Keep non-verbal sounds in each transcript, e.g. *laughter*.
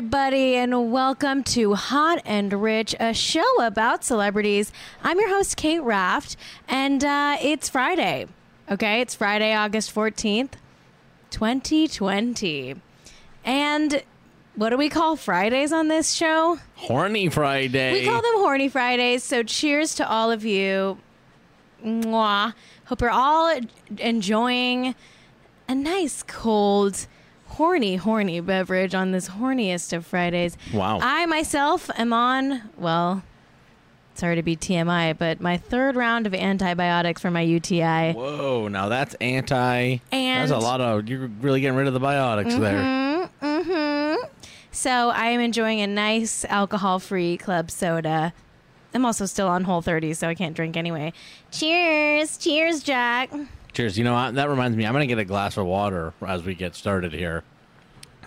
everybody, and welcome to Hot and Rich, a show about celebrities. I'm your host, Kate Raft, and uh, it's Friday. Okay, it's Friday, August 14th, 2020. And what do we call Fridays on this show? Horny Friday. We call them Horny Fridays. So cheers to all of you. Mwah. Hope you're all enjoying a nice, cold, horny, horny beverage on this horniest of Fridays. Wow. I myself am on, well, sorry to be TMI, but my third round of antibiotics for my UTI. Whoa, now that's anti. And- that's a lot of. You're really getting rid of the biotics there. Mm-hmm. So I am enjoying a nice alcohol-free club soda. I'm also still on Whole 30, so I can't drink anyway. Cheers, cheers, Jack. Cheers. You know what? That reminds me. I'm gonna get a glass of water as we get started here.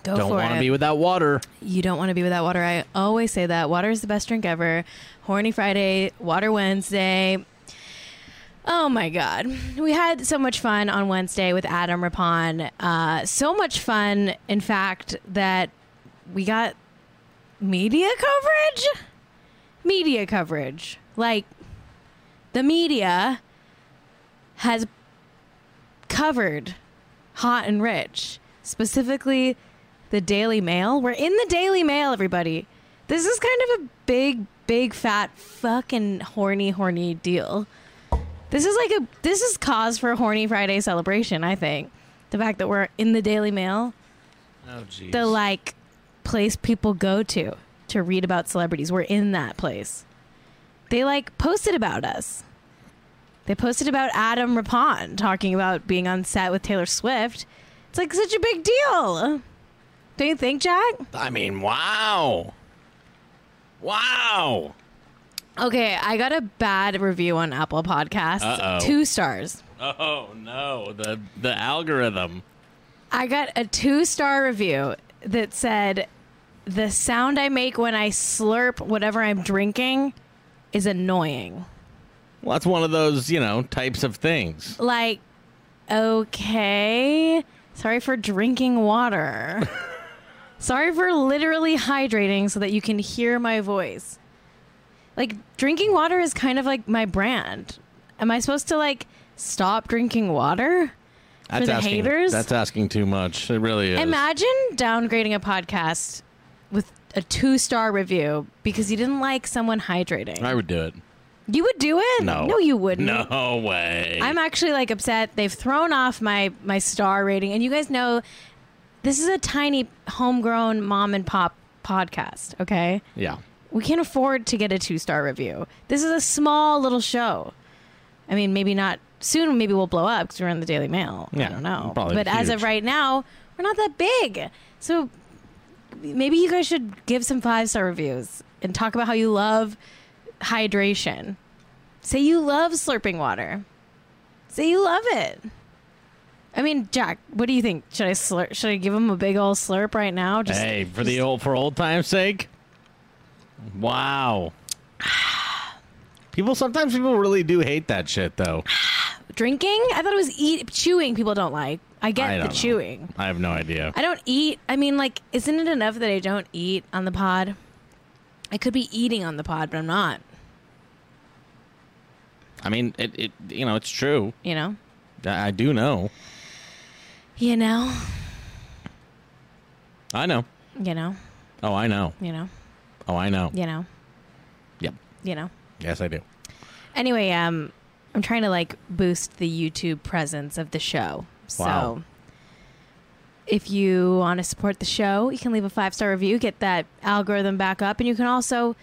Go Don't want to be without water. you don't want to be without water. I always say that water is the best drink ever. Horny Friday, Water Wednesday. Oh my God. We had so much fun on Wednesday with Adam Rippon. Uh, so much fun, in fact, that we got media coverage. Media coverage. Like, the media has covered Hot and Rich, specifically the Daily Mail. We're in the Daily Mail, everybody. This is kind of a big, big, fat, fucking horny, horny deal. This is like a this is cause for a horny Friday celebration. I think the fact that we're in the Daily Mail, Oh jeez. the like place people go to to read about celebrities. We're in that place. They like posted about us. They posted about Adam Rippon talking about being on set with Taylor Swift. It's like such a big deal. Don't you think, Jack? I mean, wow. Wow. Okay, I got a bad review on Apple Podcasts. Uh-oh. Two stars. Oh no, the the algorithm. I got a two star review that said the sound I make when I slurp whatever I'm drinking is annoying. Well, that's one of those, you know, types of things. Like, okay. Sorry for drinking water. *laughs* Sorry for literally hydrating so that you can hear my voice. Like, drinking water is kind of like my brand. Am I supposed to, like, stop drinking water? That's the asking, haters? That's asking too much. It really is. Imagine downgrading a podcast with a two star review because you didn't like someone hydrating. I would do it. You would do it? No. No, you wouldn't. No way. I'm actually like upset. They've thrown off my my star rating, and you guys know this is a tiny homegrown mom and pop podcast. Okay, yeah. we can't afford to get a two star review. This is a small little show. I mean, maybe not soon. Maybe we'll blow up because we're in the Daily Mail. Yeah, I don't know. probably but as of right now, we're not that big. So maybe you guys should give some five star reviews and talk about how you love hydration. Say you love slurping water. Say you love it. I mean, Jack, what do you think? Should I slurp? Should I give him a big old slurp right now? Just hey, for the old for old time's sake. Wow. People sometimes people really do hate that shit though. drinking. I thought it was eat chewing. People don't like. I get I the know. chewing. I have no idea. I don't eat. I mean, like, isn't it enough that I don't eat on the pod? I could be eating on the pod, but I'm not. I mean, it, it you know, it's true. You know. I, I do know. You know. I know. You know. Oh, I know. You know. Oh, I know. You know. Yep. You know. Yes, I do. Anyway, um, I'm trying to like boost the YouTube presence of the show. Wow. So, if you want to support the show, you can leave a five star review, get that algorithm back up, and you can also,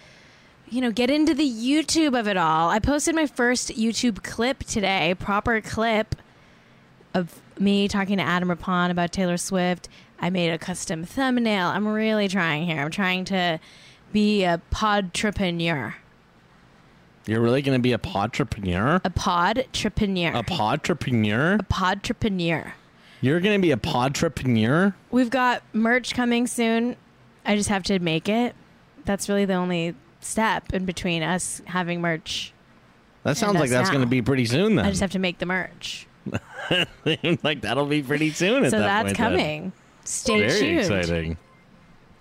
you know, get into the YouTube of it all. I posted my first YouTube clip today, proper clip of me talking to Adam Rippon about Taylor Swift. I made a custom thumbnail. I'm really trying here. I'm trying to be a podtrepreneur. You're really going to be a podtrepreneur? A podtrepreneur. A podtrepreneur? A podtrepreneur. You're going to be a podtrepreneur? We've got merch coming soon. I just have to make it. That's really the only step in between us having merch. That sounds like that's now. going to be pretty soon then. I just have to make the merch. *laughs* like that'll be pretty soon at so that that's point then. coming. Stay Very tuned. exciting.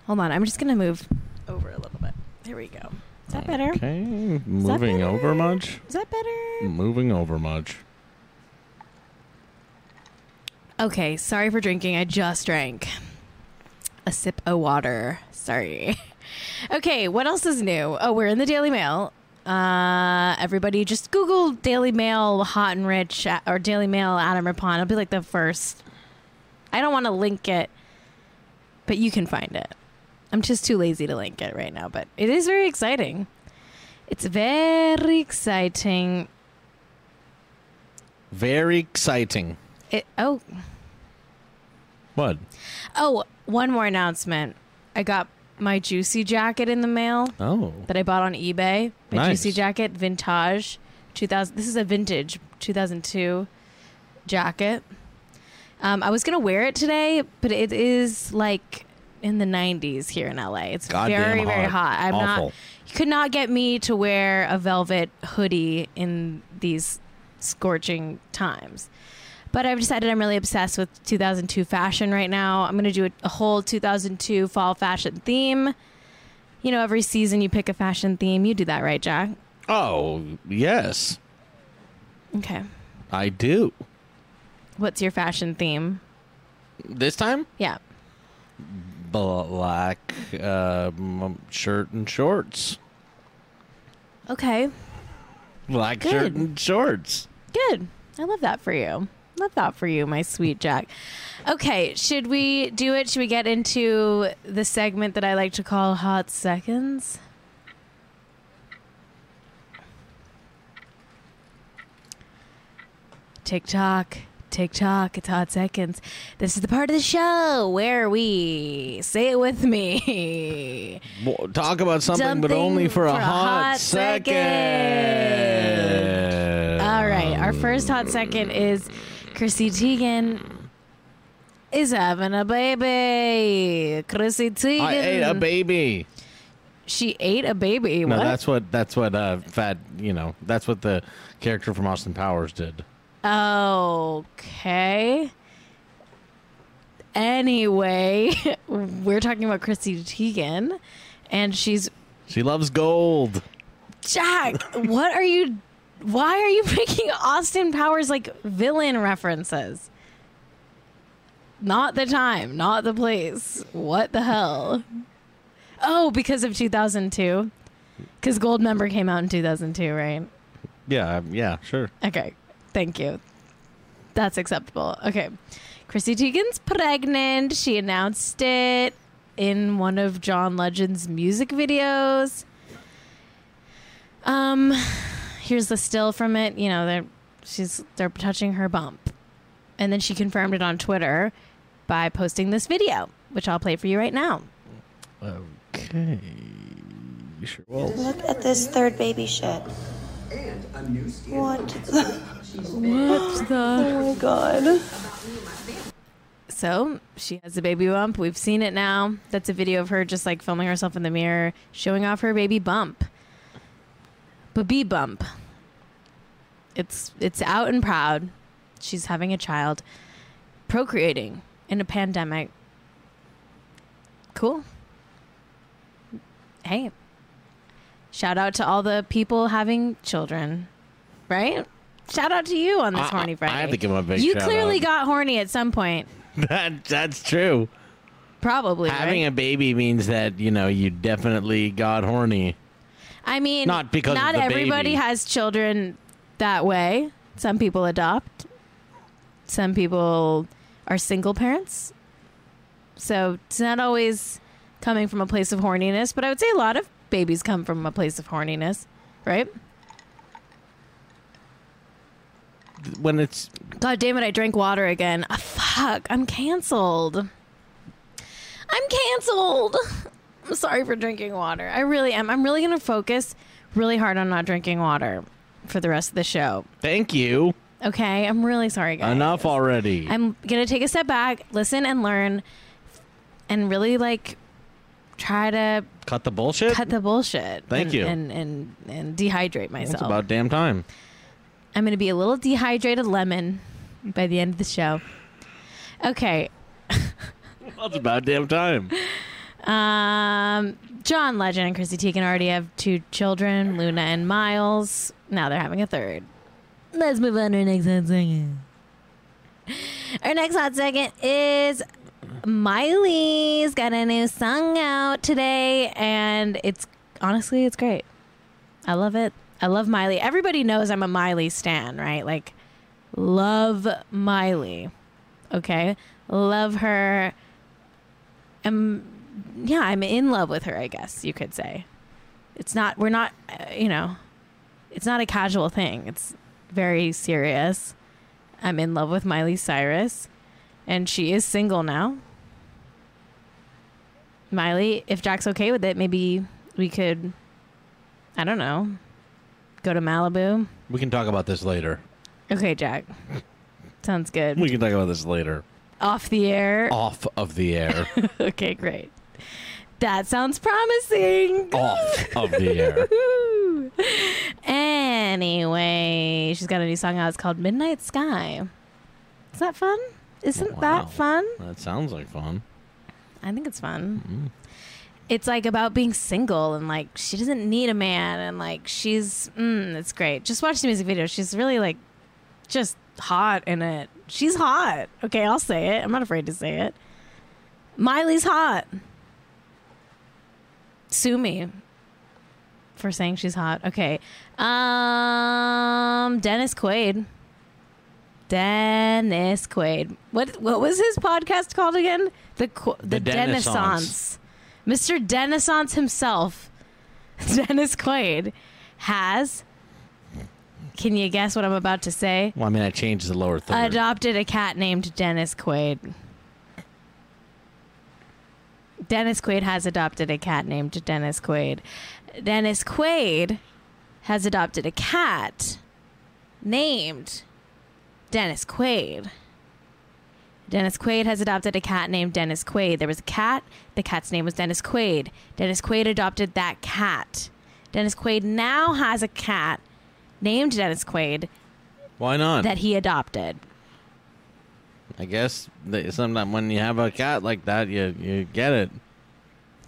Hold on. I'm just gonna move over a little bit. There we go. Is that better? Okay, moving better? over much. Is that better? Moving over much. Okay, sorry for drinking. I just drank a sip of water. Sorry. *laughs* Okay, what else is new? Oh, we're in the Daily Mail. Uh, everybody just Google Daily Mail Hot and Rich uh, or Daily Mail Adam Rippon. It'll be like the first. I don't want to link it, but you can find it. I'm just too lazy to link it right now, but it is very exciting. It's very exciting. Very exciting. It, oh, What? Oh, one more announcement. I got my Juicy jacket in the mail Oh. that I bought on eBay. My Nice. Juicy jacket, vintage, 2000. This is a vintage 2002 jacket. Um, I was gonna wear it today, but it is like in the 90s here in LA. It's Goddamn very very hot. hot. I'm Awful. not. You could not get me to wear a velvet hoodie in these scorching times. But I've decided I'm really obsessed with 2002 fashion right now. I'm going to do a, a whole 2002 fall fashion theme. You know, every season you pick a fashion theme. You do that, right, Jack? Oh, yes. Okay. I do. What's your fashion theme? This time? Yeah. Black um, shirt and shorts. Okay. Black Good. shirt and shorts. Good. I love that for you. Love that for you, my sweet Jack. Okay, should we do it? Should we get into the segment that I like to call Hot Seconds? TikTok, TikTok, it's Hot Seconds. This is the part of the show where we say it with me. *laughs* Well, Talk about something, but only for a, for a hot, hot second. All right, our first hot second is Chrissy Teigen is having a baby. Chrissy Teigen. I ate a baby. She ate a baby. No, what? that's what that's what uh, fat. You know, that's what the character from Austin Powers did. Okay. Anyway, *laughs* we're talking about Chrissy Teigen, and she's She loves gold. Jack. what are you? Why are you *laughs* making Austin Powers like villain references? Not the time, not the place. What the hell? Oh, because of 2002. Because Goldmember came out in 2002, right? Yeah, um, yeah, sure. Okay. Thank you. That's acceptable. Okay. Chrissy Teigen's pregnant. She announced it in one of John Legend's music videos. Um here's the still from it. You know, they're she's they're touching her bump. And then she confirmed it on Twitter by posting this video, which I'll play for you right now. Okay. Sure. Well, Look at this third baby shit. What? the- What the oh my god. So she has a baby bump. We've seen it now. That's a video of her just like filming herself in the mirror, showing off her baby bump. Baby bump. It's it's out and proud. She's having a child, procreating in a pandemic. Cool. Hey. Shout out to all the people having children, right? Shout out to you on this I- horny I- I Friday. have to give him a big You clearly out. got horny at some point. *laughs* that that's true. Probably. Having right? a baby means that you know you definitely got horny. I mean, Not because of not everybody baby. has children that way. Some people adopt. Some people are single parents. So it's not always coming from a place of horniness, but I would say a lot of babies come from a place of horniness, right? When it's God damn it, I drank water again. Ah, fuck, I'm canceled. I'm canceled. *laughs* I'm sorry for drinking water. I really am. I'm really going to focus really hard on not drinking water for the rest of the show. thank you Okay? I'm really sorry, guys. enough already. I'm going to take a step back, listen and learn, and really like try to Cut the bullshit. cut the bullshit. Thank and, you. And, and, and dehydrate It's myself. about damn time. I'm going to be a little dehydrated lemon by the end of the show. Okay. *laughs* It's about damn time. *laughs* Um, John Legend and Chrissy Teigen already have two children, Luna and Miles. Now they're having a third. Let's move on to our next hot second. Our next hot second is Miley's got a new song out today, and it's honestly it's great. I love it. I love Miley. Everybody knows I'm a Miley stan, right? Like, love Miley. Okay, love her. Um, yeah, I'm in love with her. I guess you could say. It's not. We're not. Uh, you know, it's not a casual thing. It's very serious. I'm in love with Miley Cyrus, and she is single now. Miley, if Jack's okay with it, maybe we could. I don't know. Go to Malibu. We can talk about this later. Okay, Jack. Sounds good. We can talk about this later. Off the air. Off of the air. *laughs* okay, great. That sounds promising. Off of the air. *laughs* anyway, she's got a new song out. It's called Midnight Sky. Is that fun? Isn't Wow. that fun? That sounds like fun. I think it's fun. Mm-hmm. It's like about being single and like she doesn't need a man and like she's mm, it's great. Just watch the music video. She's really like just hot in it. She's hot. Okay, I'll say it. I'm not afraid to say it. Miley's hot. Sue me for saying she's hot. Okay. Um Dennis Quaid. Dennis Quaid. What what was his podcast called again? The Qu- the, The Dennissance. Dennissance. Mr. Dennissance himself, *laughs* Dennis Quaid, has. Can you guess what I'm about to say? Well, I mean, I changed the lower third. Adopted a cat named Dennis Quaid. Dennis Quaid has adopted a cat named Dennis Quaid. Dennis Quaid has adopted a cat named Dennis Quaid. Dennis Quaid has adopted a cat named Dennis Quaid. There was a cat. The cat's name was Dennis Quaid. Dennis Quaid adopted that cat. Dennis Quaid now has a cat named Dennis Quaid Why not? that he adopted. I guess that sometimes when you have a cat like that, you you get it.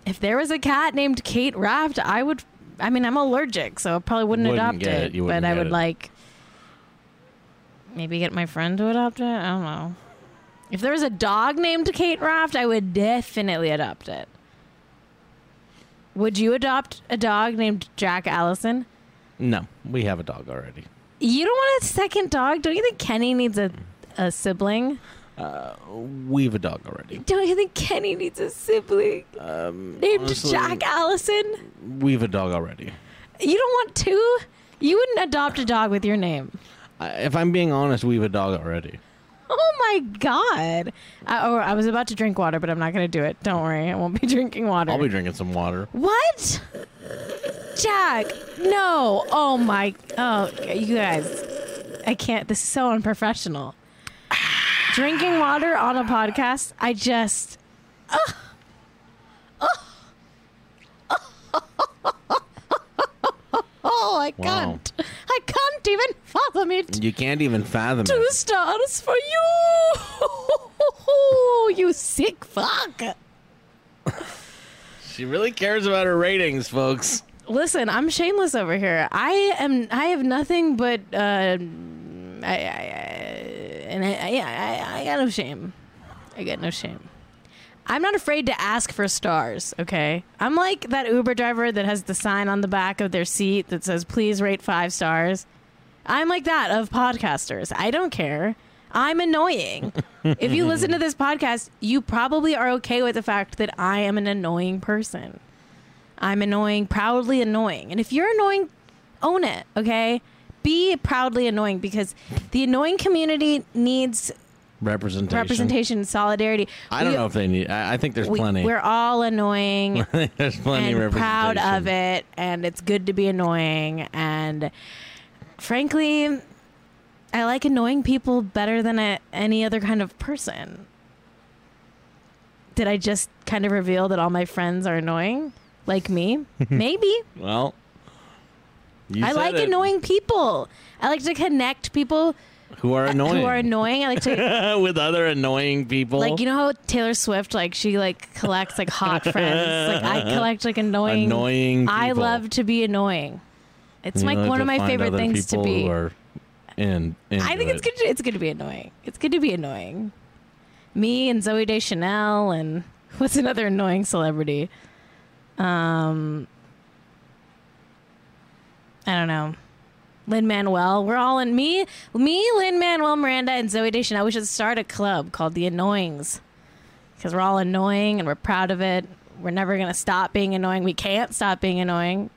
If there was a cat named Kate Raft, I would. I mean, I'm allergic, so I probably wouldn't, Wouldn't adopt get it. it. But I would it. like maybe get my friend to adopt it. I don't know. If there was a dog named Kate Raft, I would definitely adopt it. Would you adopt a dog named Jack Allison? No, we have a dog already. You don't want a second dog? Don't you think Kenny needs a, a sibling? Uh, we have a dog already. Don't you think Kenny needs a sibling um, named honestly- Jack Allison? We have a dog already. You don't want two? You wouldn't adopt a dog with your name. I, if I'm being honest, we have a dog already. Oh my god! I, oh, I was about to drink water, but I'm not going to do it. Don't worry, I won't be *laughs* drinking water. I'll be drinking some water. what? Jack, no! Oh my! Oh, you guys, I can't. This is so unprofessional. Drinking water on a podcast. I just. Oh, I Wow. can't. I can't even fathom it. You can't even fathom Two it. stars for you. you sick fuck. She really cares about her ratings, folks. Listen, I'm shameless over here. I am. I have nothing but. Uh, I, I, I and I, I, I, got no shame. I got no shame. I'm not afraid to ask for stars. Okay, I'm like that Uber driver that has the sign on the back of their seat that says "Please rate five stars." I'm like that of podcasters. I don't care. I'm annoying. if you listen to this podcast, you probably are okay with the fact that I am an annoying person. I'm annoying, proudly annoying. And if you're annoying, own it, okay? Be proudly annoying because the annoying community needs Representation. representation and solidarity. I don't We- know if they need. I, I think there's we, plenty. We're all annoying *laughs* there's plenty and proud of it, and it's good to be annoying. And frankly, I like annoying people better than a, any other kind of person. Did I just kind of reveal that all my friends are annoying? Like me? *laughs* Maybe. Well, you I like it. annoying people. I like to connect people who are annoying. who are annoying. I like to *laughs* with other annoying people. like you know how Taylor Swift like she like collects like hot friends. Like I *laughs* collect like annoying. annoying. I love to be annoying. It's You like one of my favorite things to be. are in, I think it's good. To, it's good to be annoying. It's good to be annoying. Me and Zooey Deschanel and *laughs* what's another annoying celebrity? Um, I don't know. Lin Manuel. We're all in me, me, Lin Manuel Miranda, and Zooey Deschanel. We should start a club called the Annoyings because we're all annoying and we're proud of it. We're never gonna stop being annoying. We can't stop being annoying.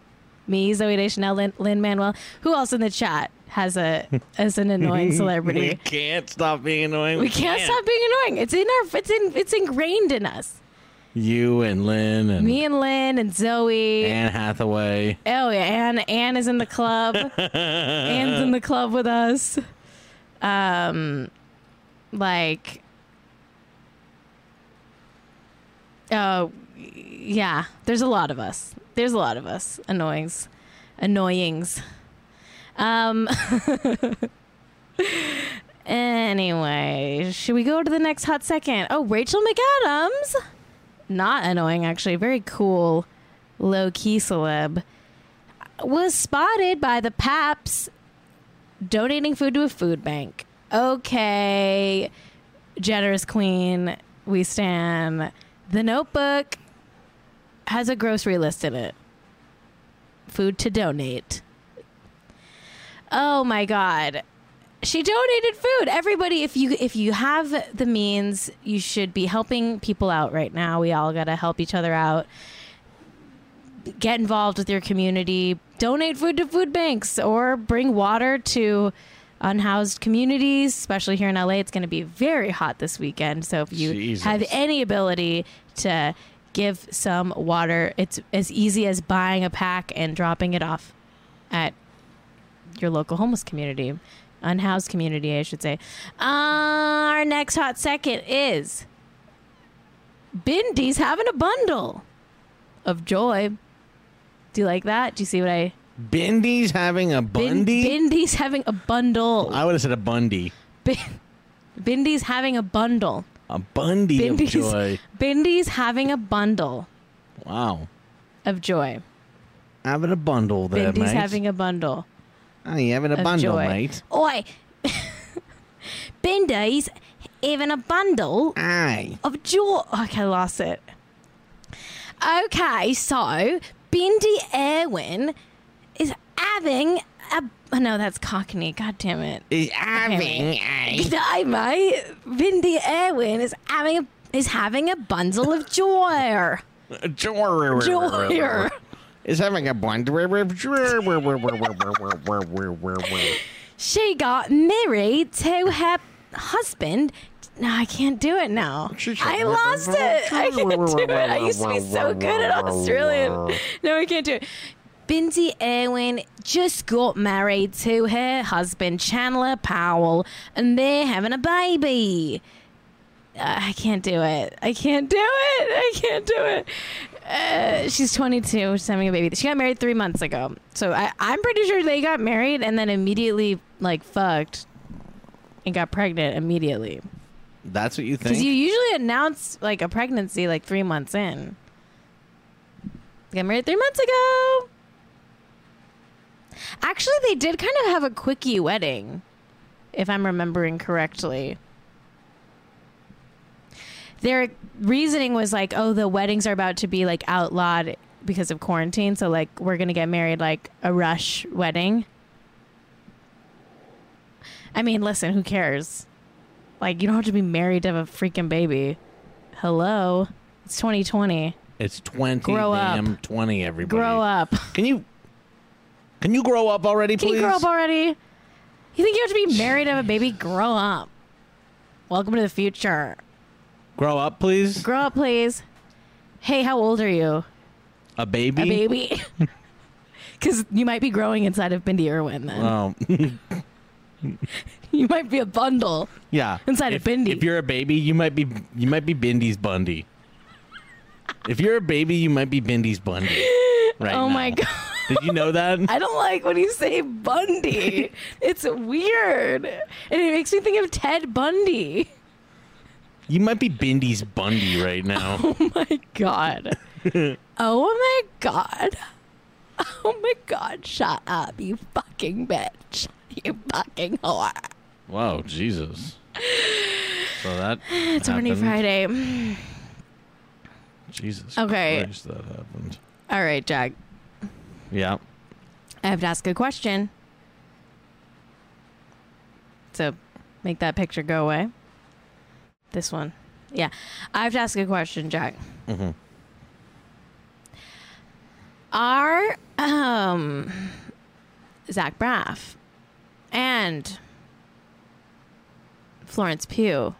Me, Zooey Deschanel, Lin, Lin Manuel. Who else in the chat has a *laughs* as an annoying celebrity? we can't stop being annoying. We can't stop being annoying. It's in our. It's in. It's ingrained in us. You and Lin and Me and Lin and Zoe. Anne Hathaway. oh yeah, Anne. Anne is in the club. *laughs* Anne's in the club with us. Um, like. Oh, yeah. There's a lot of us. There's a lot of us. Annoyings, annoyings. Um. *laughs* anyway, should we go to the next hot second? Oh, Rachel McAdams. Not annoying, actually. Very cool, low key celeb. Was spotted by the Paps donating food to a food bank. Okay, generous queen, we stand. The notebook has a grocery list in it. Food to donate. Oh my god. She donated food. Everybody, if you if you have the means, you should be helping people out right now. We all got to help each other out. Get involved with your community. Donate food to food banks or bring water to unhoused communities, especially here in LA. It's going to be very hot this weekend. So if you Jesus. have any ability to give some water, it's as easy as buying a pack and dropping it off at your local homeless community, unhoused community, I should say. Uh, our next hot second is Bindi's having a bundle of joy. Do you like that? Do you see what I? Bindi's having a Bin- Bundy. Bindi's having a bundle. I would have said a Bundy. Bin- Bindi's having a bundle. A Bundy of Bindi's, joy. Bindi's having a bundle Wow. of joy. Having a bundle there, Bindi's mate. having a bundle oh, you having a bundle, joy. mate? Oi, *laughs* Bindi's having a bundle Aye. of joy. Okay, I lost it. Okay, so Bindi Irwin is having a. Oh, no, that's Cockney. God damn it. Is having *laughs* a. Good day, mate. Bindi Irwin is having a is having a bundle of joy. a *laughs* joy. Joy. Is having a joy. She got married to her husband. No, I can't do it now. I lost it. I can't do it. I used to be so good at Australian. No, I can't do it. Bindi Irwin just got married to her husband, Chandler Powell, and they're having a baby. Uh, I can't do it. I can't do it. I can't do it. Uh, she's 22. She's having a baby. She got married three months ago. So I, I'm pretty sure they got married and then immediately like fucked and got pregnant immediately. That's what you think? Because you usually announce like a pregnancy like three months in. They got married three months ago. Actually, they did kind of have a quickie wedding, if I'm remembering correctly. Their reasoning was like, oh, the weddings are about to be like outlawed because of quarantine. So, like, we're going to get married like a rush wedding. I mean, listen, who cares? Like, you don't have to be married to have a freaking baby. Hello? It's 2020. it's 20 Grow up. 20, everybody. Grow up. Can you Can you grow up already, please? Can you grow up already? You think you have to be married to have a baby? Grow up. Welcome to the future. Grow up, please? Grow up, please. Hey, how old are you? A baby? A baby? *laughs* Because you might be growing inside of Bindi Irwin then. Oh, *laughs* you might be a bundle. yeah. Inside if, Bindi. If you're a baby, you might be you might be Bindi's Bundy. if you're a baby, you might be Bindi's Bundy. *laughs* Right oh now. my god. Did you know that? I don't like when you say Bundy. it's weird. And it makes me think of Ted Bundy. You might be Bindi's Bundy right now. *laughs* Oh my god. oh my god. Oh my god, shut up, you fucking bitch. You fucking whore. Wow, Jesus. So that *sighs* It's Horny. Friday. Jesus Okay. Christ, that happened. All right, Jack. Yeah. I have to ask a question. So make that picture go away. This one. Yeah. I have to ask a question, Jack. Mhm. Are um Zach Braff and Florence Pugh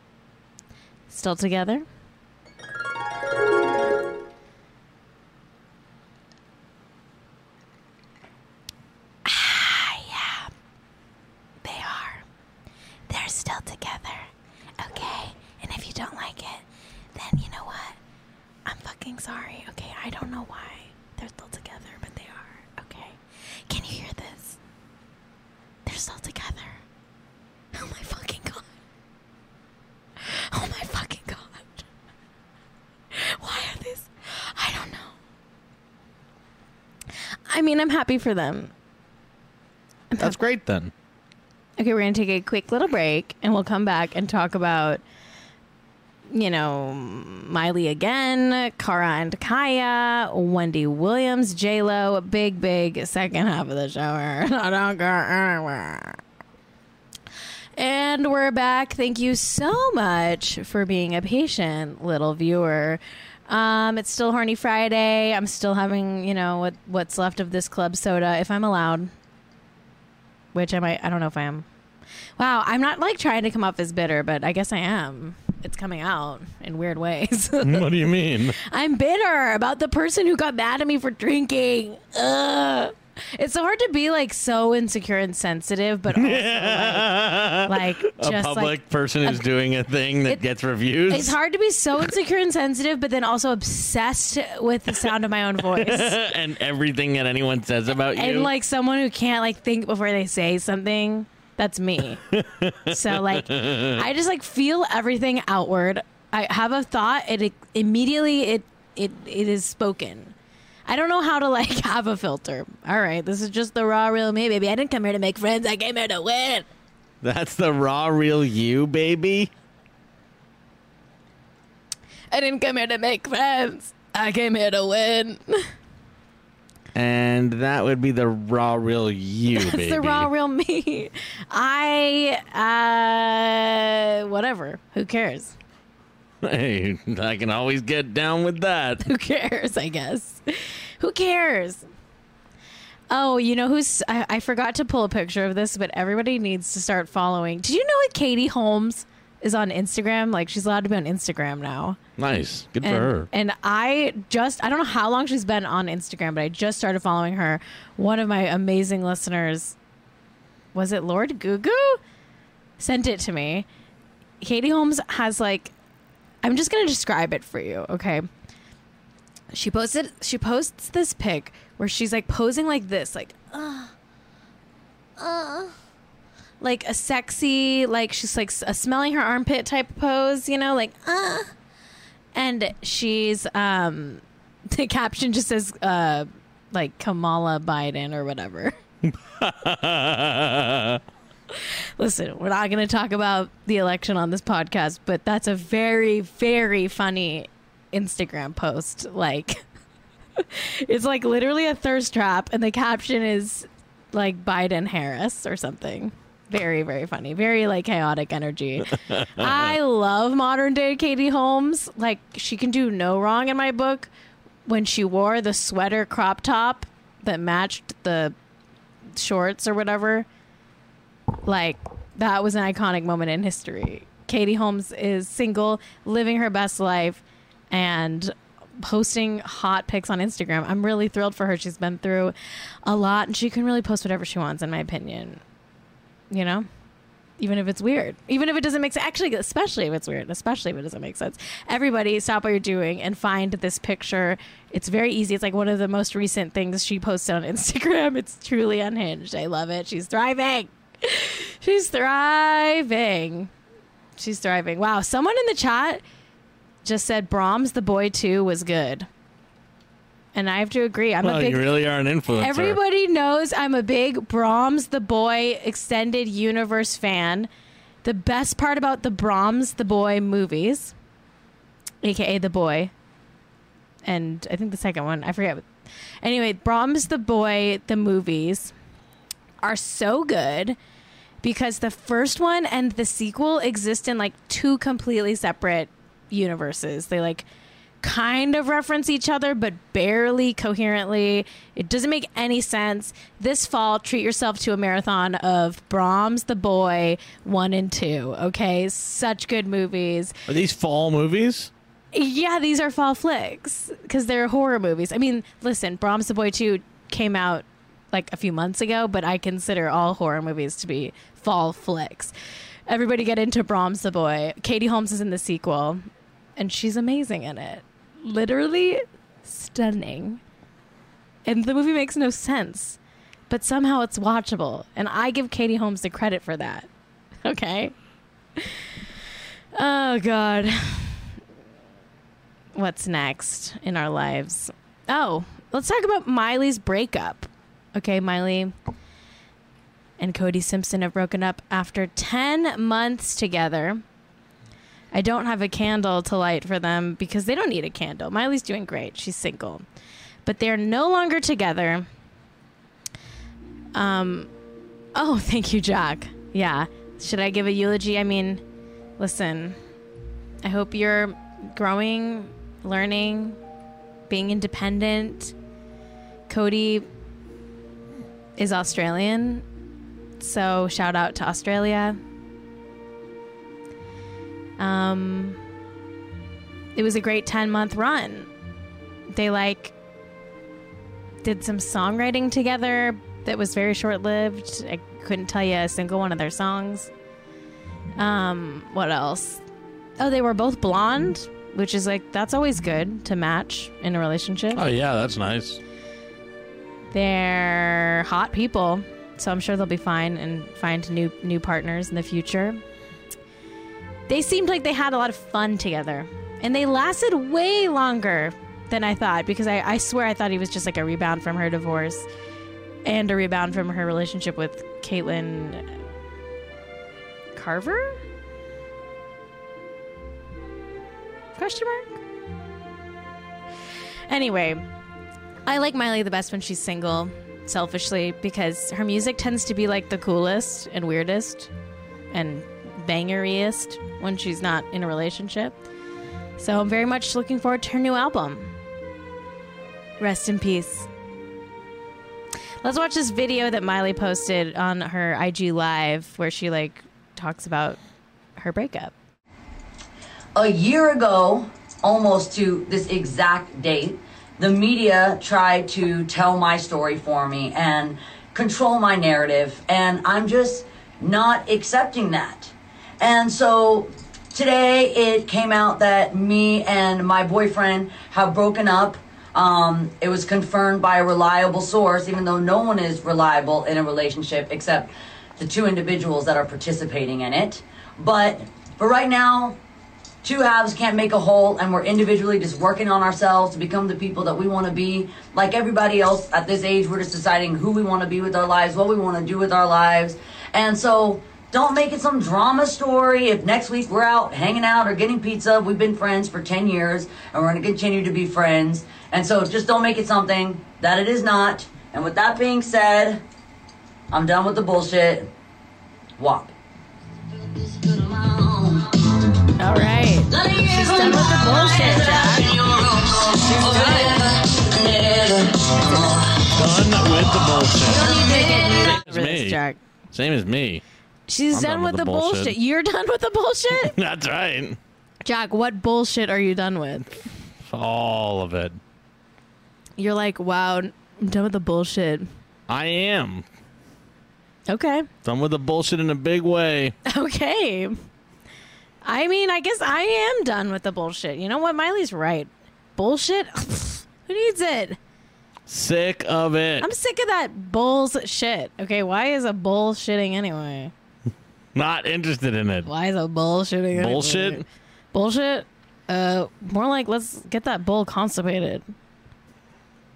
still together? Ah, yeah. They are. They're still together. Okay? And if you don't like it, then you know what? I'm fucking sorry. Okay? I don't know why they're still together, but they are. Okay? Can you hear this? They're still together. Oh my fucking god. Oh my fucking god. Why are these? I don't know. I mean, I'm happy for them. I'm That's great then. Okay, we're going to take a quick little break and we'll come back and talk about, you know, Miley again, Cara and Kaia, Wendy Williams, J-Lo, big, big second half of the show. *laughs* I don't go anywhere. And we're back. Thank you so much for being a patient little viewer. Um, it's still Horny Friday. I'm still having, you know, what what's left of this club soda, if I'm allowed which I might I don't know if I am. Wow, I'm not like trying to come off as bitter, but I guess I am. It's coming out in weird ways. *laughs* what do you mean? I'm bitter about the person who got mad at me for drinking. Ugh. It's so hard to be like so insecure and sensitive, but also, like, *laughs* like a just public like person who's doing a thing that It- gets reviews. it's hard to be so insecure and sensitive, but then also obsessed with the sound of my own voice. *laughs* and everything that anyone says about you. and like someone who can't like think before they say something that's me *laughs* so like i just like feel everything outward i have a thought and it immediately it it it is spoken i don't know how to like *laughs* have a filter. All right this is just the raw real me baby. I didn't come here to make friends. I came here to win. That's the raw, real you, baby. i didn't come here to make friends. I came here to win. *laughs* And that would be the raw, real you, baby. the raw real me. I uh whatever. Who cares Hey, *laughs* I can always get down with that. Who cares? I guess. Who cares? Oh, you know who's? I, I forgot to pull a picture of this, but everybody needs to start following. Did you know that Katie Holmes is on Instagram? Like she's allowed to be on Instagram now. Nice. Good for her. and I just I don't know how long she's been on Instagram, but I just started following her. One of my amazing listeners, was it Lord Gugu? Sent it to me. Katie Holmes has like I'm just gonna describe it for you, okay? She posted she posts this pic where she's like posing like this, like uh uh like a sexy, like she's like a smelling her armpit type pose, you know, like uh and she's um *laughs* the caption just says uh like Kamala Biden or whatever. *laughs* *laughs* Listen, we're not going to talk about the election on this podcast, but that's a very very funny Instagram post like *laughs* it's like literally a thirst trap and the caption is like Biden Harris or something. Very, very funny. Very like chaotic energy. *laughs* I love modern day Katie Holmes. Like she can do no wrong in my book when she wore the sweater crop top that matched the shorts or whatever. Like that was an iconic moment in history. Katie Holmes is single, living her best life and posting hot pics on Instagram. I'm really thrilled for her. She's been through a lot and she can really post whatever she wants in my opinion. You know? even if it's weird, even if it doesn't make sense. Actually, especially if it's weird, especially if it doesn't make sense. Everybody, stop what you're doing and find this picture. It's very easy. It's like one of the most recent things she posted on *laughs* Instagram. It's truly unhinged. I love it. She's thriving. *laughs* She's thriving. She's thriving. Wow. Someone in the chat just said Brahms the Boy 2 was good. And I have to agree. I'm well, a big you really are an influencer. Everybody knows I'm a big Brahms the Boy extended universe fan. The best part about the Brahms the Boy movies, aka The Boy, and I think the second one, I forget. Anyway, Brahms the Boy, the movies are so good because the first one and the sequel exist in like two completely separate universes. They like kind of reference each other, but barely coherently. It doesn't make any sense. This fall, treat yourself to a marathon of Brahms the Boy 1 and 2. Okay? Such good movies. Are these fall movies? Yeah, these are fall flicks because they're horror movies. I mean, listen, Brahms the Boy 2 came out like a few months ago, but I consider all horror movies to be fall flicks. Everybody get into Brahms the Boy. Katie Holmes is in the sequel, and she's amazing in it literally stunning. And the movie makes no sense, but somehow it's watchable. And I give Katie Holmes the credit for that. *laughs* Okay. Oh, God. What's next in our lives? Oh, let's talk about Miley's breakup. Okay, Miley and Cody Simpson have broken up after 10 months together. I don't have a candle to light for them because they don't need a candle. Miley's doing great. She's single. But they're no longer together. Um Oh, *laughs* thank you, Jack. Yeah. Should I give a eulogy? I mean, listen. I hope you're growing, learning, being independent. Cody is Australian. So, shout out to Australia. Um, it was a great 10 month run. They like did some songwriting together that was very short lived. I couldn't tell you a single one of their songs. Um, what else? Oh, they were both blonde, which is like that's always good to match in a relationship. Oh yeah, that's nice. They're hot people, so I'm sure they'll be fine and find new new partners in the future. They seemed like they had a lot of fun together. And they lasted way longer than I thought because I, I swear I thought he was just like a rebound from her divorce and a rebound from her relationship with Kaitlynn Carter? Question mark? Anyway, I like Miley the best when she's single, selfishly, because her music tends to be like the coolest and weirdest and bangeriest when she's not in a relationship. So I'm very much looking forward to her new album. Rest in peace. Let's watch this video that Miley posted on her IG Live where she like talks about her breakup. A year ago, almost to this exact date, the media tried to tell my story for me and control my narrative, and I'm just not accepting that. And so today it came out that me and my boyfriend have broken up. Um, it was confirmed by a reliable source, even though no one is reliable in a relationship except the two individuals that are participating in it. But for right now, two halves can't make a whole, and we're individually just working on ourselves to become the people that we want to be. Like everybody else at this age, we're just deciding who we want to be with our lives, what we want to do with our lives. And so don't make it some drama story. If next week we're out hanging out or getting pizza, we've been friends for 10 years and we're going to continue to be friends. And so just don't make it something that it is not. And with that being said, I'm done with the bullshit. wop All right. She's done with the bullshit, Jack. She's done. Done with the bullshit. You don't need to get new It's over this, me. Jack. Same as me. She's I'm done, with, the bullshit. You're done with the bullshit? *laughs* That's right. Jack, what bullshit are you done with? All of it. You're like, wow, I'm done with the bullshit. I am. Okay. Done with the bullshit in a big way. *laughs* Okay. I mean, I guess I am done with the bullshit. You know what? Miley's right. Bullshit? *laughs* Who needs it? Sick of it. I'm sick of that bullshit. Okay, why is a bullshitting anyway? *laughs* Not interested in it. Why is a bullshitting anyway? Bullshit? Bullshit? Uh, more like let's get that bull constipated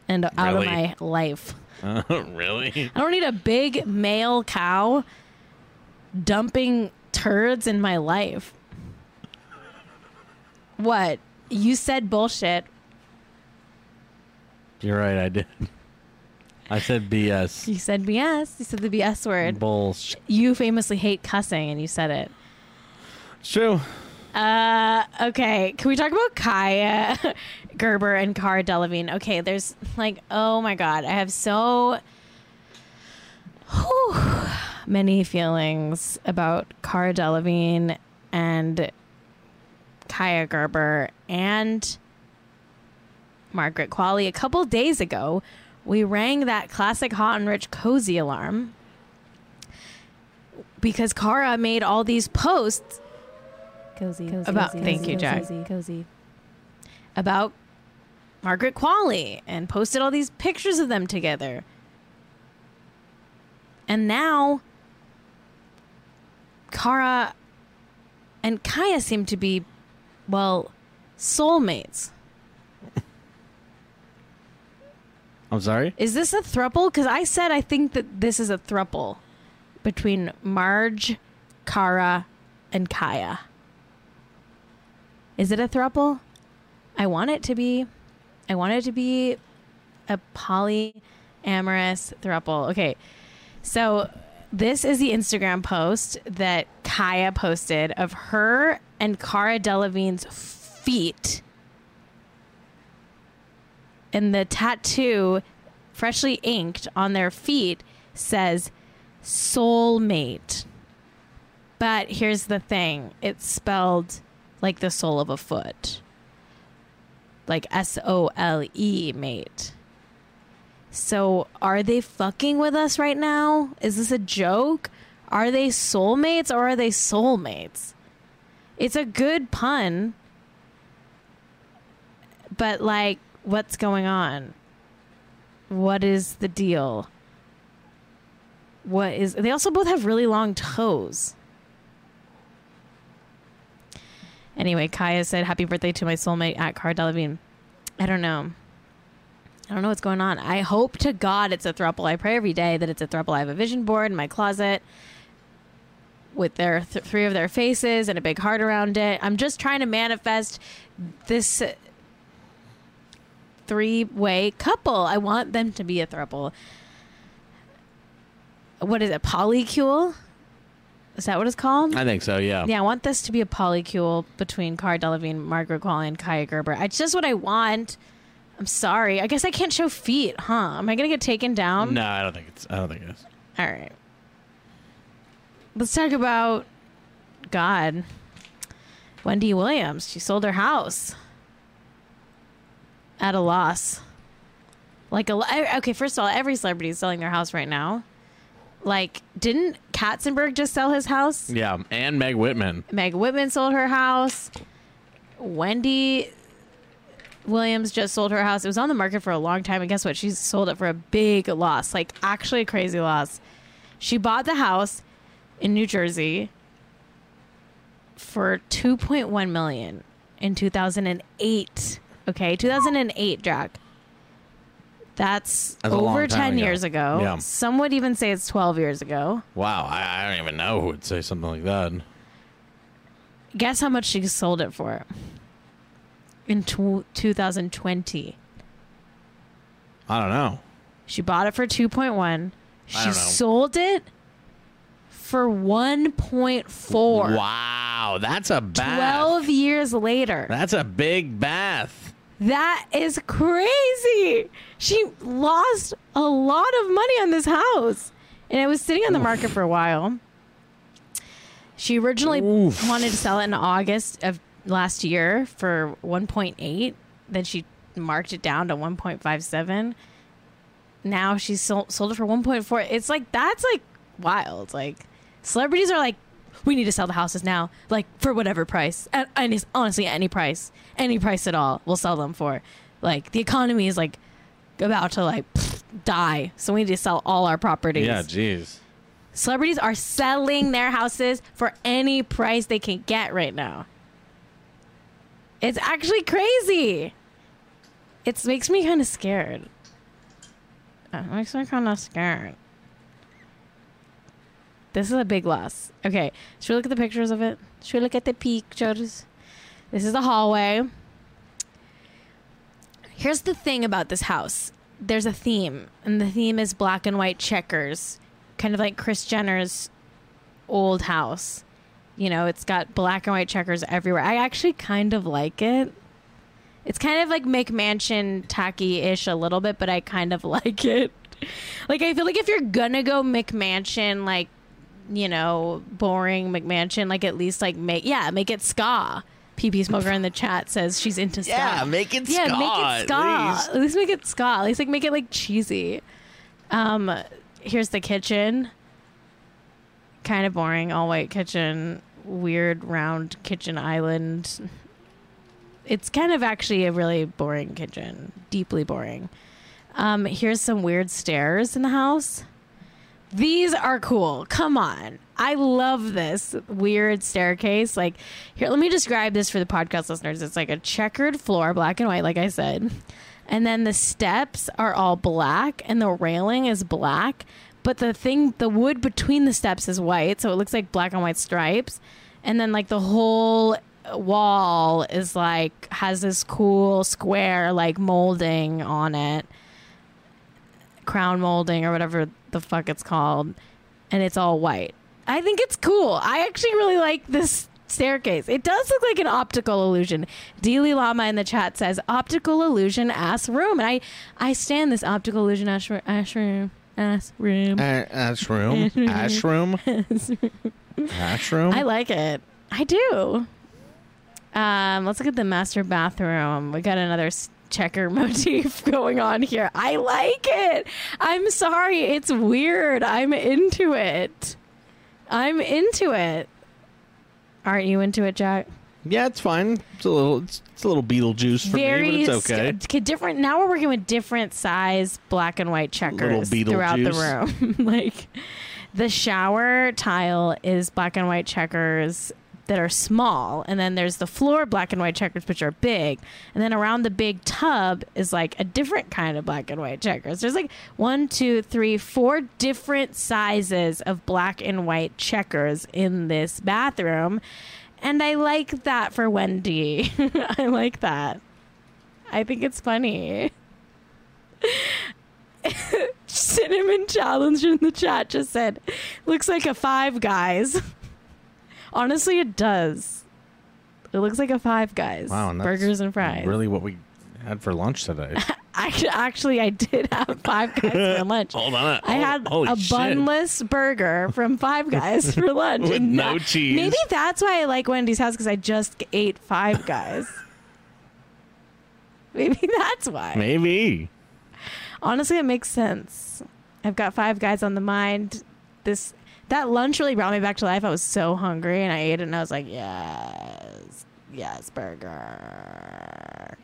and out Really? of my life. Uh, *laughs* really? I don't need a big male cow dumping turds in my life. What? You said bullshit. You're right. I did. I said BS. You said BS. You said the BS word. Bullshit. You famously hate cussing and you said it. It's true. Uh, okay. Can we talk about Kaia *laughs* Gerber and Cara Delevingne? Okay, there's like, oh my god, I have so whew, many feelings about Cara Delevingne and Kaia Gerber and Margaret Qualley. A couple days ago, we rang that classic hot and rich cozy alarm because Cara made all these posts Cozy, cozy About- cozy, thank cozy, you, Jack. Cozy, cozy. about Margaret Qualley and posted all these pictures of them together. And now Cara and Kaia seem to be, well, soulmates. *laughs* I'm sorry. Is this a thruple? Because I said I think that this is a thruple between Marge, Cara, and Kaia. Is it a thruple? I want it to be. I want it to be a polyamorous thruple. Okay, so this is the Instagram post that Kaia posted of her and Cara Delevingne's feet. And the tattoo freshly inked on their feet says soulmate. But here's the thing. It's spelled like the sole of a foot. Like s-o-l-e mate. So are they fucking with us right now? Is this a joke? Are they soulmates or are they soulmates it's a good pun but like what's going on? What is the deal? What is they also both have really long toes. Anyway Kaia said happy birthday to my soulmate at Cara Delevingne. I don't know. I don't know what's going on. I hope to god it's a throuple. I pray every day that it's a throuple. I have a vision board in my closet with their th- three of their faces and a big heart around it i'm just trying to manifest this three way couple. I want them to be a throuple. What is it? Polycule? Is that what it's called? I think so. Yeah. yeah, I want this to be a polycule between Cara Delevingne, Margaret Qualley, and Kaia Gerber. It's just what I want. I'm sorry. I guess I can't show feet, huh? Am I gonna get taken down? No, I don't think it's. I don't think it is. All right. Let's talk about God. Wendy Williams. She sold her house at a loss. Like a okay. First of all, every celebrity is selling their house right now. Like, didn't Katzenberg just sell his house? Yeah, and Meg Whitman. Meg Whitman sold her house. Wendy Williams just sold her house. It was on the market for a long time, and guess what? She sold it for a big loss, like actually a crazy loss. She bought the house in New Jersey for 2.1 million in 2008. Okay, 2008, Jack. That's, That's over 10 ago. years ago. Yeah. Some would even say it's 12 years ago. Wow, I, I don't even know who would say something like that. Guess how much she sold it for in tw 2020? I don't know. She bought it for 2.1. I She sold it for 1.4. Wow, that's a bath. 12 years later. That's a big bath. That is crazy. She lost a lot of money on this house. And it was sitting on the market for a while. She originally Oof. wanted to sell it in August of last year for 1.8. Then she marked it down to 1.57. Now she sold, sold it for 1.4. It's like that's like wild. Like celebrities are like, we need to sell the houses now, like for whatever price, and, and it's honestly any price, any price at all, we'll sell them for. Like the economy is like about to like pfft, die, so we need to sell all our properties. Yeah, jeez. Celebrities are selling their houses for any price they can get right now. It's actually crazy. It makes me kind of scared. It makes me kind of scared. This is a big loss. Okay, should we look at the pictures of it? Should we look at the pictures? This is the hallway. Here's the thing about this house. There's a theme, and the theme is black and white checkers, kind of like Kris Jenner's old house. You know, it's got black and white checkers everywhere. I actually kind of like it. It's kind of like McMansion tacky ish a little bit, but I kind of *laughs* like it. Like, I feel like if you're gonna go McMansion, like, you know, boring McMansion, like at least like make, yeah, make it ska. PP Smoker in the chat says she's into ska. Yeah, make it yeah, ska, make it at ska. least. At least make it ska. At least like make it like cheesy. Um, here's the kitchen. Kind of boring, all white kitchen, weird round kitchen island. It's kind of actually a really boring kitchen, deeply boring. Um, here's some weird stairs in the house. These are cool. Come on. I love this weird staircase. Like, here, let me describe this for the podcast listeners. It's like a checkered floor, black and white, like I said. And then the steps are all black and the railing is black. But the thing, the wood between the steps is white. So it looks like black and white stripes. And then, like, the whole wall is like, has this cool square, like, molding on it crown molding or whatever the fuck it's called, and it's all white. I think it's cool. I actually really like this staircase. It does look like an optical illusion. Dealey Lama in the chat says optical illusion ass room, and I I stand this optical illusion ass, ro- ass room ass room. Ash room. *laughs* Ash room. *laughs* Ash room. I like it. I do. Um, let's look at the master bathroom. We got another s- checker *laughs* motif going on here. I like it. I'm sorry, it's weird. I'm into it. I'm into it. Aren't you into it, Jack? yeah, it's fine. It's a little. It's, it's a little Beetlejuice for Very me, but it's okay. sk- different. Now we're working with different size black and white checkers throughout the room. *laughs* like the shower tile is black and white checkers that are small, and then there's the floor black and white checkers which are big, and then around the big tub is like a different kind of black and white checkers. There's like one, two, three, four different sizes of black and white checkers in this bathroom. And I like that for Wendy. *laughs* I like that. I think it's funny. *laughs* Cinnamon Challenge in the chat just said, looks like a five guys. *laughs* Honestly, it does. It looks like a five guys. Wow, and that's burgers and fries. Really, what we had for lunch today? *laughs* Actually, actually, I did have five guys for *laughs* lunch. Hold on. I had Holy a shit. bunless burger from Five Guys *laughs* for lunch. With And no that- cheese. Maybe that's why I like Wendy's house because I just ate Five Guys. Maybe that's why. Maybe. Honestly, it makes sense. I've got Five Guys on the mind. This that lunch really brought me back to life. I was so hungry and I ate it and I was like, yes, yes, burger.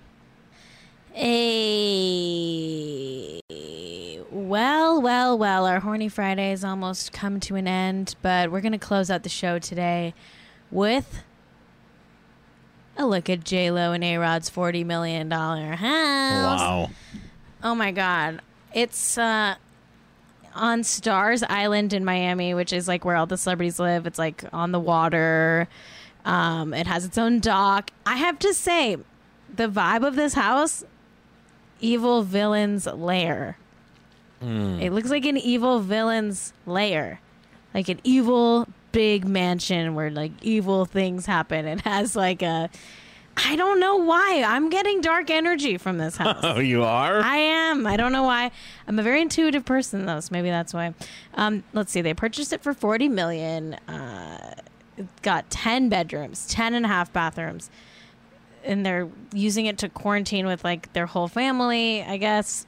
Hey. Well, well, well, our Horny Friday has almost come to an end, but we're going to close out the show today with a look at J-Lo and A-Rod's $40 million house. Wow. Oh my god. It's uh on Stars Island in Miami, which is like where all the celebrities live. It's like on the water. Um it has its own dock. I have to say the vibe of this house evil villain's lair. It looks like an evil villain's lair. Like an evil big mansion where like evil things happen. It has like a I don't know why. I'm getting dark energy from this *laughs* oh, house. Oh, you are? I am. I don't know why. I'm a very intuitive person though, so maybe that's why. Um, let's see. They purchased it for 40 million. Uh, got 10 bedrooms, 10 and a half bathrooms. And they're using it to quarantine with like their whole family, I guess.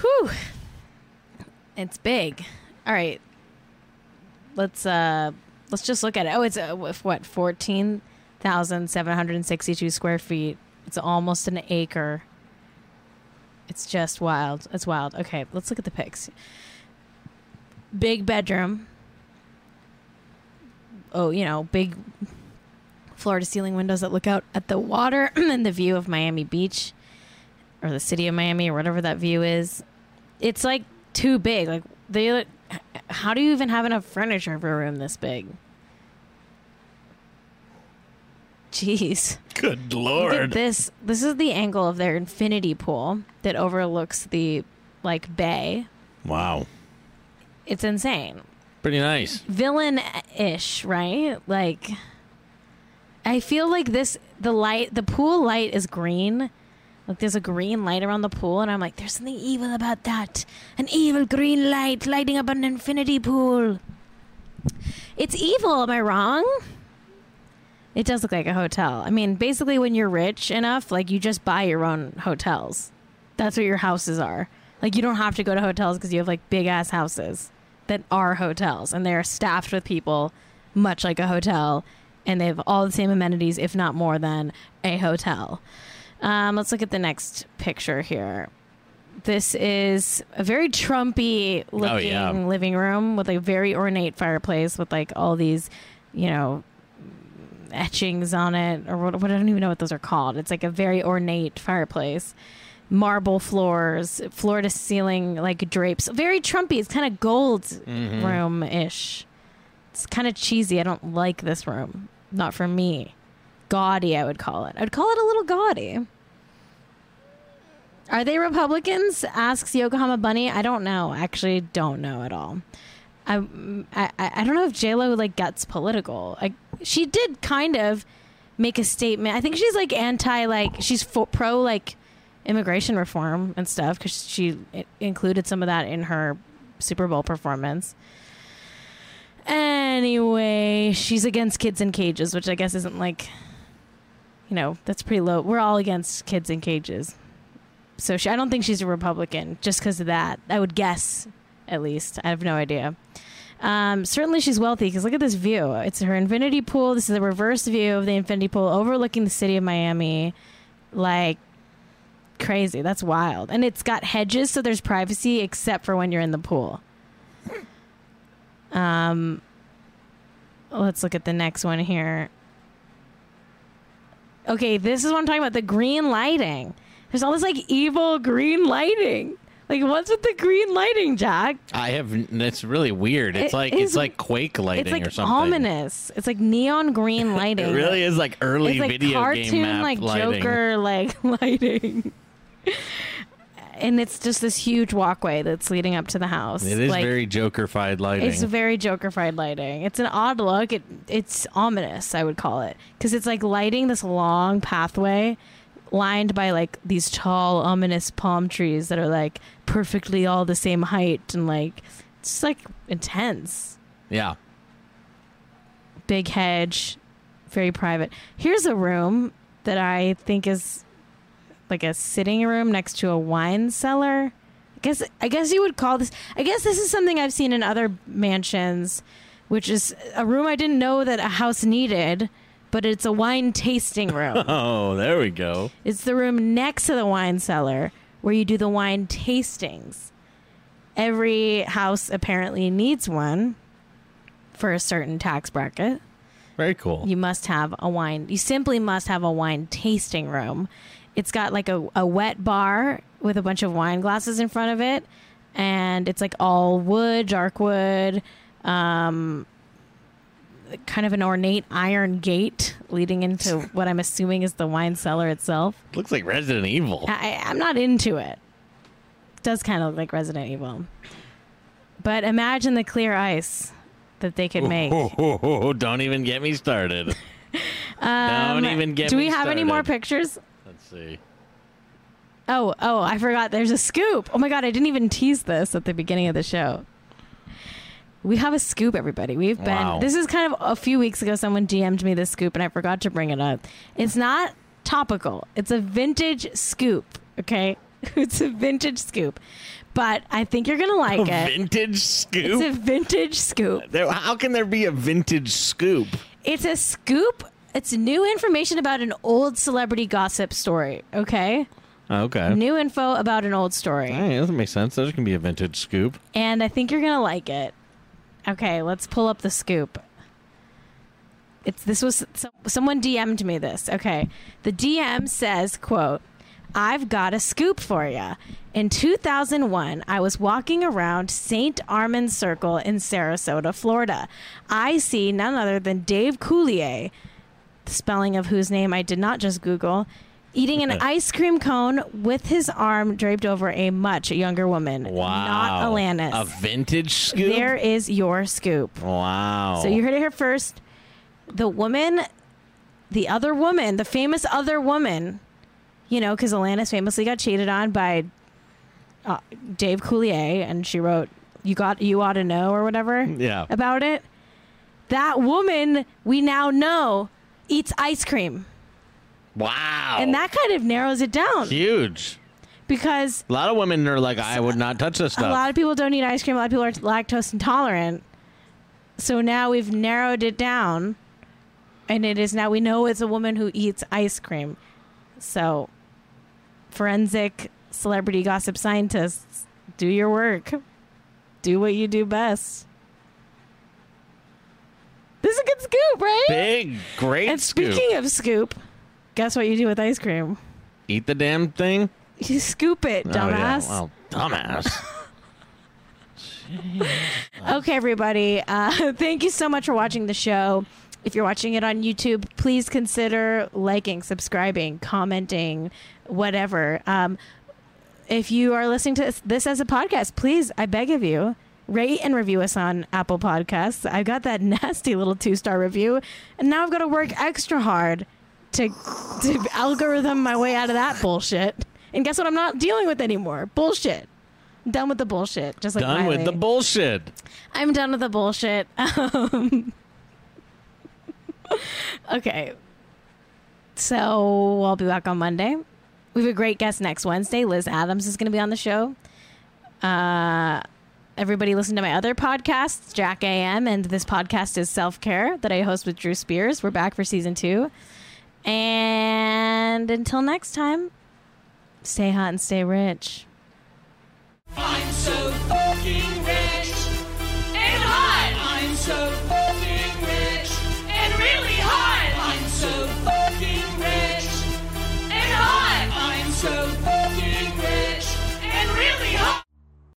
Whew. It's big. All right. Let's uh let's just look at it. Oh, it's uh, what 14 Thousand seven hundred and sixty-two square feet. It's almost an acre. It's just wild. It's wild. Okay, let's look at the pics. Big bedroom. Oh, you know, big floor to ceiling windows that look out at the water *clears throat* and the view of Miami Beach or the city of Miami or whatever that view is. It's like too big. Like they how do you even have enough furniture for a room this big? Jeez. Good Look at this. This is the angle of their infinity pool that overlooks the like bay. Wow. It's insane. Pretty nice. Villain ish, right? Like I feel like this the light the pool light is green. Like there's a green light around the pool and I'm like, there's something evil about that. An evil green light lighting up an infinity pool. It's evil, am I wrong? It does look like a hotel. I mean, basically, when you're rich enough, like you just buy your own hotels. That's what your houses are. Like you don't have to go to hotels because you have like big ass houses that are hotels and they're staffed with people, much like a hotel, and they have all the same amenities, if not more than a hotel. Um, let's look at the next picture here. This is a very Trumpy looking yeah. living room with a very ornate fireplace with like all these, you know, etchings on it or what, what I don't even know what those are called. It's like a very ornate fireplace. Marble floors, floor to ceiling like drapes. Very Trumpy. It's kind of gold mm-hmm. room ish. It's kind of cheesy. I don't like this room. Not for me. Gaudy, I would call it. I'd call it a little gaudy. Are they Republicans? Asks Yokohama Bunny. I don't know. Actually, don't know at all. I I, I don't know if J Lo like gets political. Like she did kind of make a statement. I think she's like anti like she's fo- pro like immigration reform and stuff because she included some of that in her Super Bowl performance. Anyway, she's against kids in cages, which I guess isn't like, you know, that's pretty low. We're all against kids in cages. So she, I don't think she's a Republican just because of that. I would guess, at least. I have no idea. Um, certainly she's wealthy because look at this view. It's her infinity pool. This is a reverse view of the infinity pool overlooking the city of Miami. Like, crazy. That's wild. And it's got hedges, so there's privacy except for when you're in the pool. Um, let's look at the next one here. Okay, this is what I'm talking about the green lighting. There's all this like evil green lighting. Like, what's with the green lighting, Jack? I have. It's really weird. It's It like is- it's like Quake lighting like or something. ominous. It's like neon green *laughs* lighting. It really is like early it's like video cartoon, game map like lighting. Joker, like *laughs* lighting. and it's just this huge walkway that's leading up to the house. It is like, very Joker-fied lighting. It's very Joker-fied lighting. It's an odd look. It it's ominous, I would call it, because it's like lighting this long pathway, lined by like these tall, ominous palm trees that are like perfectly all the same height and like it's just like intense. yeah. Big hedge, very private. Here's a room that I think is like a sitting room next to a wine cellar. I guess I guess you would call this. I guess this is something I've seen in other mansions, which is a room I didn't know that a house needed, but it's a wine tasting room. *laughs* Oh, there we go. it's the room next to the wine cellar where you do the wine tastings. Every house apparently needs one for a certain tax bracket Very cool. you must have a wine. You simply must have a wine tasting room. It's got like a, a wet bar with a bunch of wine glasses in front of it, and it's like all wood, dark wood, um, kind of an ornate iron gate leading into *laughs* what I'm assuming is the wine cellar itself. Looks like Resident Evil. I, I'm not into it. Does kind of look like Resident Evil, but imagine the clear ice that they could make. *laughs* Oh, don't even get me started. *laughs* don't even get Um, Do we have any more started. pictures? Let's see. Oh, oh, I forgot. There's a scoop. Oh my god, I didn't even tease this at the beginning of the show. We have a scoop, everybody. We've been. Wow. This is kind of a few weeks ago. Someone DM'd me this scoop, and I forgot to bring it up. It's not topical. It's a vintage scoop. Okay. *laughs* it's a vintage scoop, but I think you're gonna like A it. vintage scoop. It's a vintage scoop. There- How can there be a vintage scoop? It's a scoop. It's new information about an old celebrity gossip story. Okay, Okay. new info about an old story, Hey, that doesn't make sense. There can be a vintage scoop. and I think you're gonna like it. Okay, let's pull up the scoop. It's this was so, someone DM'd me this. Okay, the DM says, "quote I've got a scoop for you. In 2001, I was walking around St. Armand Circle in Sarasota, Florida. I see none other than Dave Coulier, the spelling of whose name I did not just Google, eating an *laughs* ice cream cone with his arm draped over a much younger woman. Wow. Not Alanis. A vintage scoop? There is your scoop. wow. So you heard it here first. The woman, the other woman, the famous other woman, you know, because Alanis famously got cheated on by uh, Dave Coulier, and she wrote "You got you ought to know" or whatever Yeah. about it. That woman we now know eats ice cream, Wow. and that kind of narrows it down huge. because A lot of women are like, I would not touch this stuff. a lot of people don't eat ice cream. A lot of people are lactose intolerant. So now we've narrowed it down, and it is now we know it's a woman who eats ice cream. So, forensic celebrity gossip scientists, do your work. Do what you do best. This is a good scoop, right? Big, great and scoop. speaking of scoop, guess what you do with ice cream? Eat the damn thing. You scoop it, Oh, yeah. dumbass. Well, dumbass. *laughs* Okay, everybody. Uh, *laughs* thank you so much for watching the show. If you're watching it on YouTube, please consider liking, subscribing, commenting, whatever. Um, if you are listening to this as a podcast, please, I beg of you, rate and review us on Apple Podcasts. I got that *laughs* nasty little two star review, and now I've got to work extra hard to to algorithm my way out of that bullshit. And guess what? I'm not dealing with anymore. Bullshit. I'm done with the bullshit. Just like Done with the bullshit. I'm done with the bullshit. *laughs* Um, okay. So I'll be back on Monday. We have a great guest next Wednesday. Liz Adams is going to be on the show. Uh, everybody listen to my other podcasts, Jack AM, and this podcast is Self Care that I host with Drew Spears. We're back for season two. And until next time, stay hot and stay rich. I'm so fucking rich and hot. I'm so